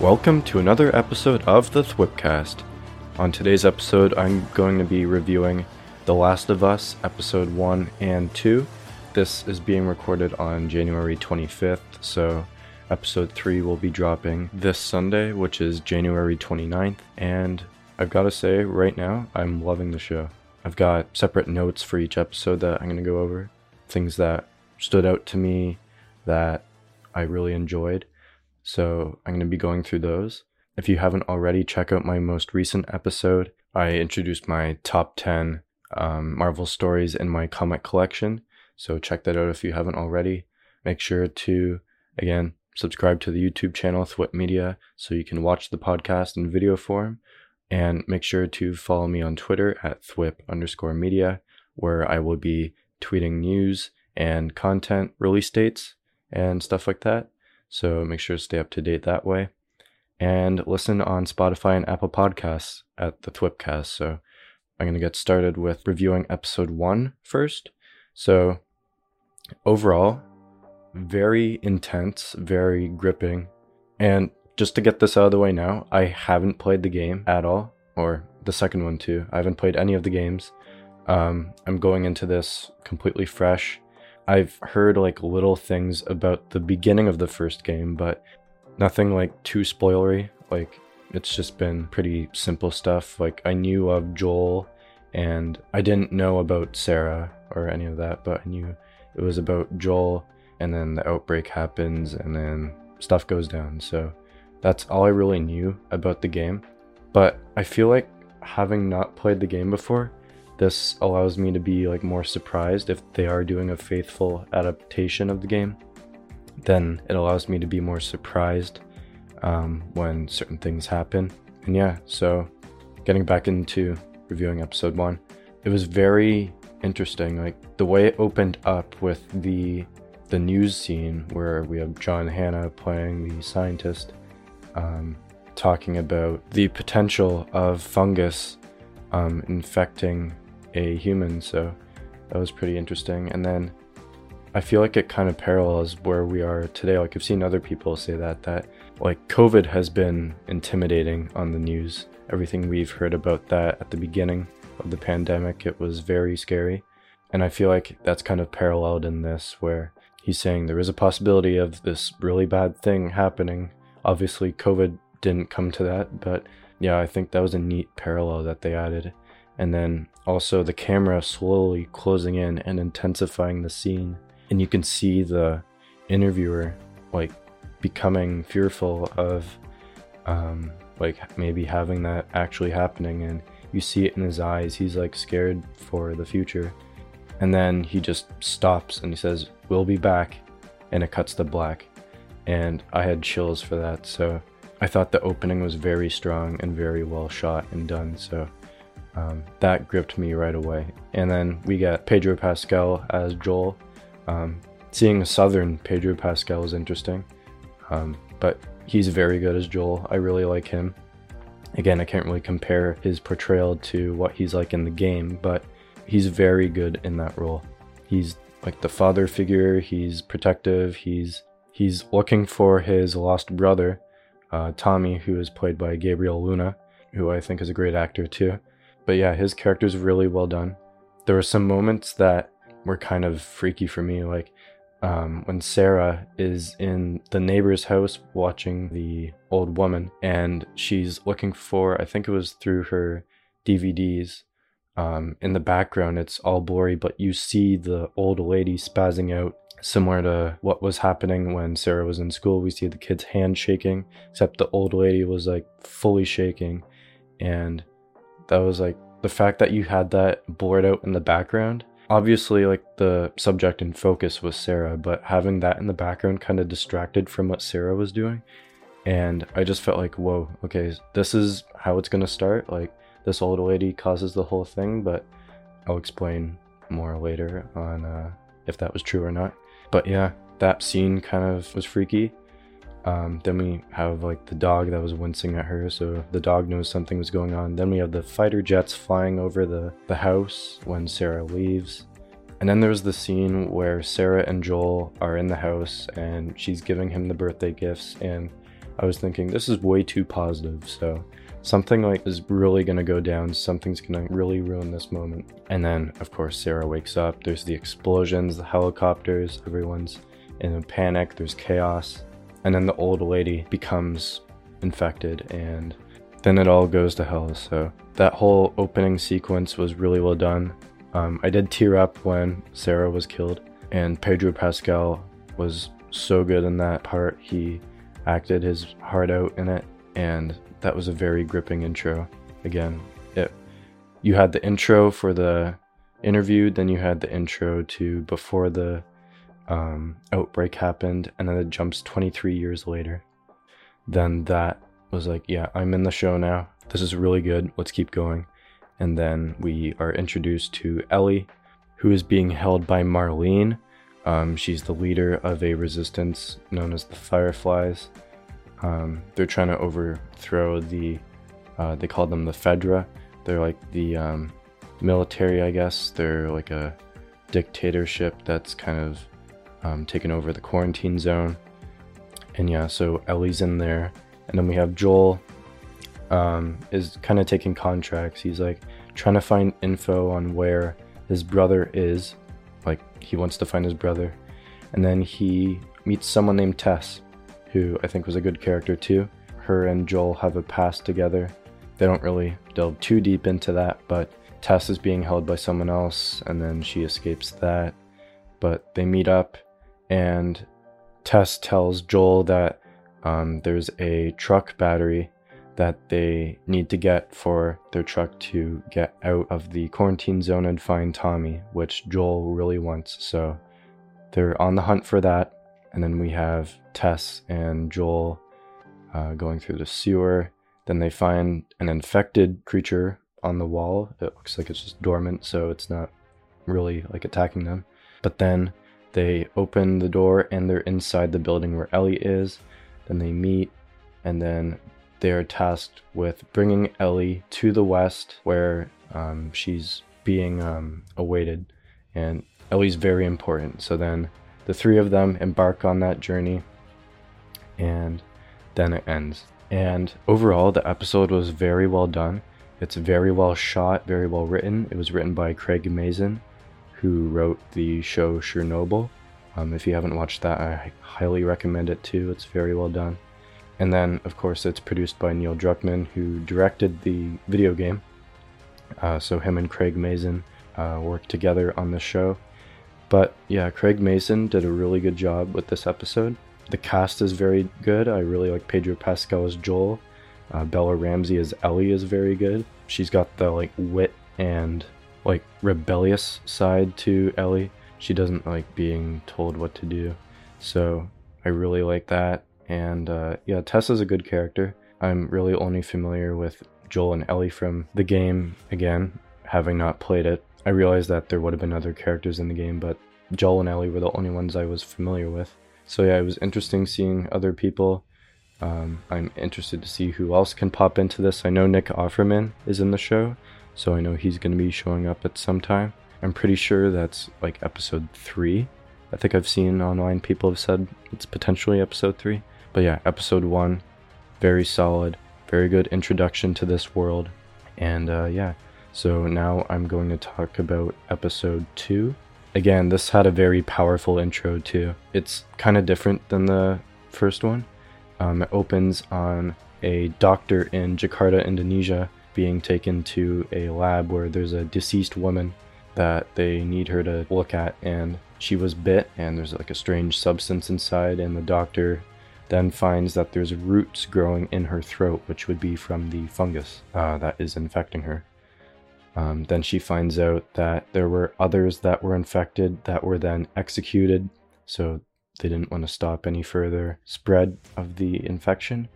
Welcome to another episode of the Thwipcast. On today's episode, I'm going to be reviewing The Last of Us, episode 1 and 2. This is being recorded on January 25th, so episode 3 will be dropping this Sunday, which is January 29th. And I've got to say, right now, I'm loving the show. I've got separate notes for each episode that I'm going to go over, things that stood out to me that I really enjoyed. So I'm going to be going through those. If you haven't already, check out my most recent episode. I introduced my top 10 um, Marvel stories in my comic collection. So check that out if you haven't already. Make sure to, again, subscribe to the YouTube channel Thwip Media so you can watch the podcast in video form. And make sure to follow me on Twitter at thwip underscore media, where I will be tweeting news and content release dates and stuff like that. So make sure to stay up to date that way. And listen on Spotify and Apple Podcasts at the Thwipcast. So I'm going to get started with reviewing episode one first. So overall, very intense, very gripping. And just to get this out of the way now, I haven't played the game at all, or the second one too. I haven't played any of the games. Um, I'm going into this completely fresh. I've heard like little things about the beginning of the first game, but nothing like too spoilery. Like it's just been pretty simple stuff. Like I knew of Joel and I didn't know about Sarah or any of that, but I knew it was about Joel and then the outbreak happens and then stuff goes down. So that's all I really knew about the game. But I feel like having not played the game before, this allows me to be like more surprised if they are doing a faithful adaptation of the game. Then it allows me to be more surprised um, when certain things happen. And yeah, so getting back into reviewing episode one, it was very interesting. Like the way it opened up with the the news scene where we have John Hannah playing the scientist, um, talking about the potential of fungus um, infecting a human, so that was pretty interesting. And then I feel like it kind of parallels where we are today. Like I've seen other people say that that like COVID has been intimidating on the news. Everything we've heard about that at the beginning of the pandemic, it was very scary. And I feel like that's kind of paralleled in this where he's saying there is a possibility of this really bad thing happening. Obviously COVID didn't come to that, but yeah, I think that was a neat parallel that they added and then also the camera slowly closing in and intensifying the scene. And you can see the interviewer like becoming fearful of um, like maybe having that actually happening. And you see it in his eyes. He's like scared for the future. And then he just stops and he says we'll be back and it cuts to black. And i had chills for that. So i thought the opening was very strong and very well shot and done. So um, that gripped me right away. And then we get Pedro Pascal as Joel. Um, seeing a southern Pedro Pascal is interesting, um, but he's very good as Joel. I really like him. Again, I can't really compare his portrayal to what he's like in the game, but he's very good in that role. He's like the father figure. He's protective. He's he's looking for his lost brother, uh, Tommy, who is played by Gabriel Luna, who I think is a great actor too. But yeah, his character's really well done. There were some moments that were kind of freaky for me, like um, when Sarah is in the neighbor's house watching the old woman, and she's looking for, I think it was through her DVDs. Um, in the background, it's all blurry, but you see the old lady spazzing out, similar to what was happening when Sarah was in school. We see the kid's hand shaking, except the old lady was like fully shaking, and that was like the fact that you had that blurred out in the background. Obviously, like the subject in focus was Sarah, but having that in the background kind of distracted from what Sarah was doing. And I just felt like, whoa, okay, this is how it's gonna start. Like, this old lady causes the whole thing, but I'll explain more later on uh, if that was true or not. But yeah, that scene kind of was freaky. Um, then we have like the dog that was wincing at her, so the dog knows something was going on. Then we have the fighter jets flying over the, the house when Sarah leaves. And then there's the scene where Sarah and Joel are in the house and she's giving him the birthday gifts. And I was thinking this is way too positive, so something like is really gonna go down, something's gonna really ruin this moment. And then, of course, Sarah wakes up, there's the explosions, the helicopters, everyone's in a panic, there's chaos. And then the old lady becomes infected, and then it all goes to hell. So that whole opening sequence was really well done. Um, I did tear up when Sarah was killed, and Pedro Pascal was so good in that part. He acted his heart out in it, and that was a very gripping intro. Again, it you had the intro for the interview, then you had the intro to before the um, outbreak happened, and then it jumps 23 years later. Then that was like, yeah, I'm in the show now. This is really good. Let's keep going. And then we are introduced to Ellie, who is being held by Marlene. Um, she's the leader of a resistance known as the Fireflies. Um, they're trying to overthrow the, uh, they call them the Fedra. They're like the um, military, I guess. They're like a dictatorship that's kind of um, taken over the quarantine zone. And yeah, so Ellie's in there. And then we have Joel um, is kind of taking contracts. He's like trying to find info on where his brother is. Like he wants to find his brother. And then he meets someone named Tess, who I think was a good character too. Her and Joel have a past together. They don't really delve too deep into that, but Tess is being held by someone else, and then she escapes that. But they meet up, and Tess tells Joel that um, there's a truck battery that they need to get for their truck to get out of the quarantine zone and find Tommy, which Joel really wants. So they're on the hunt for that. And then we have Tess and Joel uh, going through the sewer. Then they find an infected creature on the wall. It looks like it's just dormant, so it's not really like attacking them. But then they open the door and they're inside the building where Ellie is. Then they meet, and then they are tasked with bringing Ellie to the west where um, she's being um, awaited. And Ellie's very important. So then the three of them embark on that journey, and then it ends. And overall, the episode was very well done. It's very well shot, very well written. It was written by Craig Mazin, who wrote the show Chernobyl. Um, if you haven't watched that, I highly recommend it too. It's very well done. And then, of course, it's produced by Neil Druckmann, who directed the video game. Uh, so him and Craig Mazin uh, worked together on the show. But yeah, Craig Mazin did a really good job with this episode. The cast is very good. I really like Pedro Pascal as Joel. Uh, Bella Ramsey as Ellie is very good. She's got the like wit and like rebellious side to Ellie. She doesn't like being told what to do. So I really like that. And uh, yeah, Tessa's a good character. I'm really only familiar with Joel and Ellie from the game again, having not played it. I realized that there would have been other characters in the game, but Joel and Ellie were the only ones I was familiar with. So yeah, it was interesting seeing other people. Um, I'm interested to see who else can pop into this. I know Nick Offerman is in the show, so I know he's going to be showing up at some time. I'm pretty sure that's like episode three. I think I've seen online people have said it's potentially episode three. But yeah, episode one, very solid, very good introduction to this world. And uh, yeah, so now I'm going to talk about episode 2. Again, this had a very powerful intro too. It's kind of different than the first one. Um, it opens on a doctor in Jakarta, Indonesia, being taken to a lab where there's a deceased woman that they need her to look at, and she was bit, and there's like a strange substance inside, and the doctor then finds that there's roots growing in her throat, which would be from the fungus uh, that is infecting her. Um, then she finds out that there were others that were infected that were then executed, so they didn't want to stop any further spread of the infection.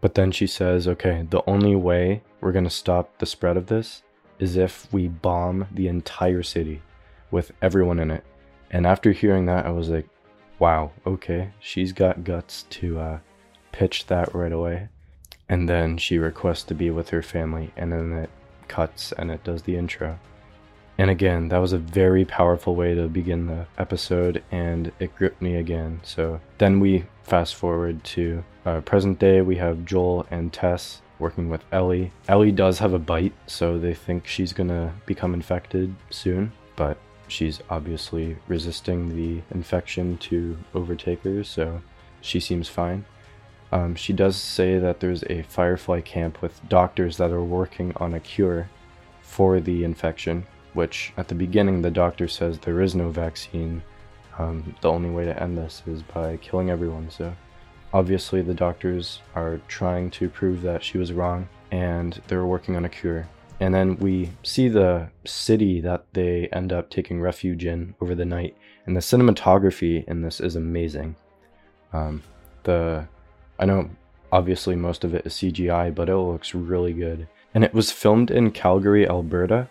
But then she says, okay, the only way we're going to stop the spread of this is if we bomb the entire city with everyone in it. And after hearing that, I was like, wow, okay, she's got guts to uh, pitch that right away. And then she requests to be with her family, and then it cuts and it does the intro. And again, that was a very powerful way to begin the episode, and it gripped me again. So then we fast forward to uh, present day. We have Joel and Tess working with Ellie. Ellie does have a bite, so they think she's gonna become infected soon, but she's obviously resisting the infection to overtake her, so she seems fine. Um, she does say that there's a Firefly camp with doctors that are working on a cure for the infection, which at the beginning the doctor says there is no vaccine. Um, the only way to end this is by killing everyone, so obviously the doctors are trying to prove that she was wrong and they're working on a cure. And then we see the city that they end up taking refuge in over the night, and the cinematography in this is amazing. Um, the I know obviously most of it is CGI, but it looks really good. And it was filmed in Calgary, Alberta,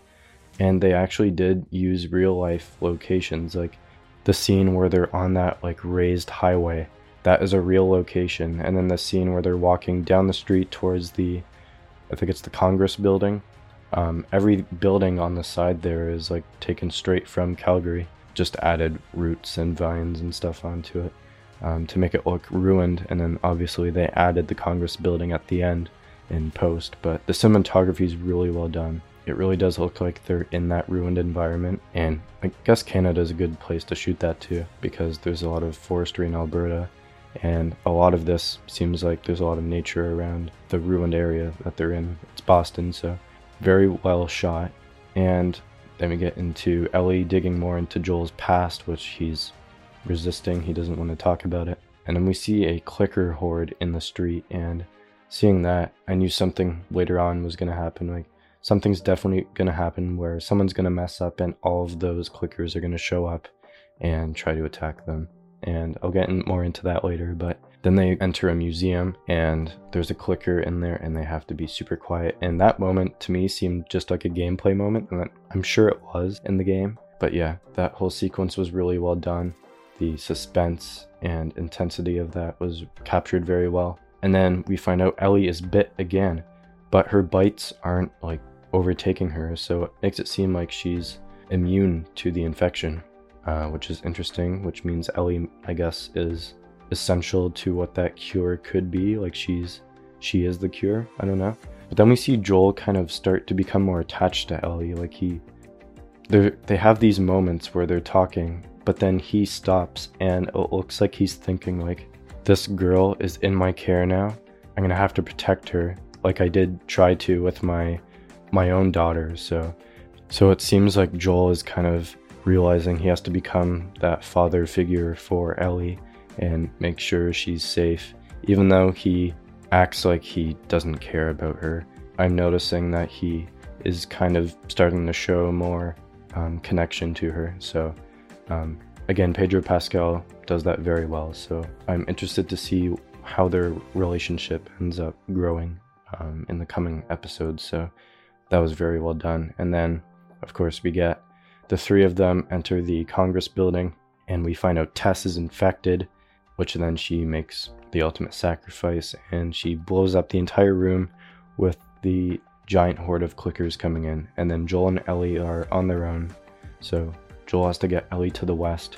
and they actually did use real life locations like the scene where they're on that like raised highway. That is a real location. And then the scene where they're walking down the street towards the I think it's the Congress building. Um, every building on the side there is like taken straight from Calgary. Just added roots and vines and stuff onto it um, to make it look ruined. And then obviously they added the Congress building at the end in post. But the cinematography is really well done. It really does look like they're in that ruined environment. And I guess Canada is a good place to shoot that too because there's a lot of forestry in Alberta. And a lot of this seems like there's a lot of nature around the ruined area that they're in. It's Boston, so very well shot. And then we get into Ellie digging more into Joel's past, which he's resisting. He doesn't want to talk about it. And then we see a clicker horde in the street, and seeing that, I knew something later on was going to happen. Like, something's definitely going to happen where someone's going to mess up, and all of those clickers are going to show up and try to attack them. And I'll get in more into that later, but then they enter a museum and there's a clicker in there and they have to be super quiet. And that moment to me seemed just like a gameplay moment, and I'm sure it was in the game. But yeah, that whole sequence was really well done the suspense and intensity of that was captured very well. And then we find out Ellie is bit again, but her bites aren't like overtaking her, so it makes it seem like she's immune to the infection, uh, which is interesting, which means Ellie, I guess, is essential to what that cure could be. Like she's she is the cure. I don't know. But then we see Joel kind of start to become more attached to Ellie. Like he they have these moments where they're talking but then he stops and it looks like he's thinking like this girl is in my care now i'm gonna have to protect her like i did try to with my my own daughter so so it seems like joel is kind of realizing he has to become that father figure for ellie and make sure she's safe even though he acts like he doesn't care about her i'm noticing that he is kind of starting to show more um, connection to her so um, again, Pedro Pascal does that very well, so I'm interested to see how their relationship ends up growing um, in the coming episodes. So that was very well done. And then, of course, we get the three of them enter the Congress building, and we find out Tess is infected, which then she makes the ultimate sacrifice and she blows up the entire room with the giant horde of clickers coming in. And then Joel and Ellie are on their own. So Joel has to get Ellie to the west,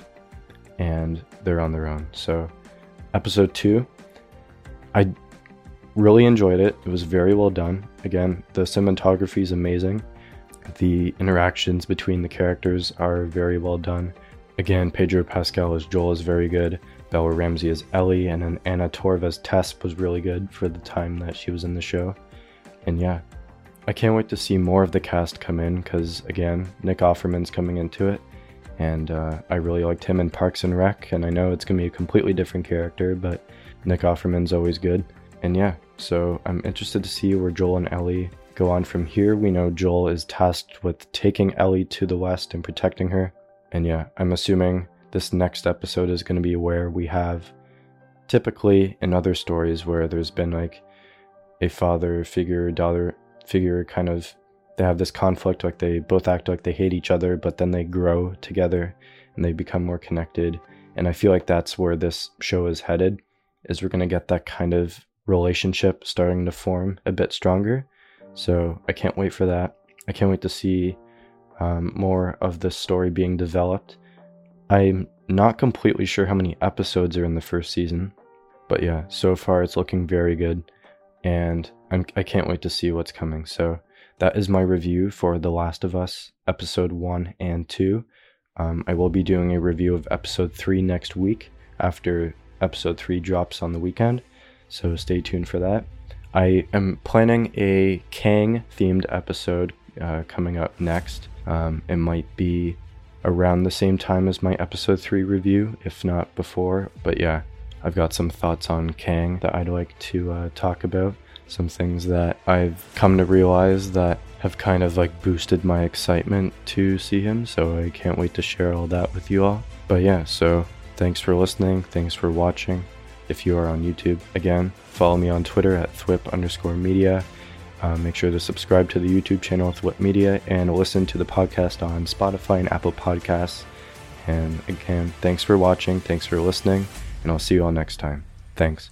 and they're on their own. So, episode two, I really enjoyed it. It was very well done. Again, the cinematography is amazing. The interactions between the characters are very well done. Again, Pedro Pascal as Joel is very good. Bella Ramsey as Ellie, and then Anna Torv as Tess was really good for the time that she was in the show. And yeah, I can't wait to see more of the cast come in because, again, Nick Offerman's coming into it and uh, I really liked him in Parks and Rec. And I know it's gonna be a completely different character, but Nick Offerman's always good. And yeah, so I'm interested to see where Joel and Ellie go on from here. We know Joel is tasked with taking Ellie to the west and protecting her. And yeah, I'm assuming this next episode is going to be where we have typically in other stories where there's been like a father figure, daughter figure kind of they have this conflict like they both act like they hate each other but then they grow together and they become more connected and i feel like that's where this show is headed is we're going to get that kind of relationship starting to form a bit stronger so i can't wait for that i can't wait to see um, more of this story being developed. I'm not completely sure how many episodes are in the first season, but yeah, so far it's looking very good, and I'm, I can't wait to see what's coming. So that is my review for The Last of Us episode one and two. Um, I will be doing a review of episode three next week after episode three drops on the weekend, so stay tuned for that. I am planning a Kang themed episode uh, coming up next. Um, it might be around the same time as my episode 3 review, if not before. But yeah, I've got some thoughts on Kang that I'd like to uh, talk about. Some things that I've come to realize that have kind of like boosted my excitement to see him. So I can't wait to share all that with you all. But yeah, so thanks for listening. Thanks for watching. If you are on YouTube, again, follow me on Twitter at thwip underscore media. Uh, make sure to subscribe to the YouTube channel Thwip Media and listen to the podcast on Spotify and Apple Podcasts. And again, thanks for watching, thanks for listening, and I'll see you all next time. Thanks.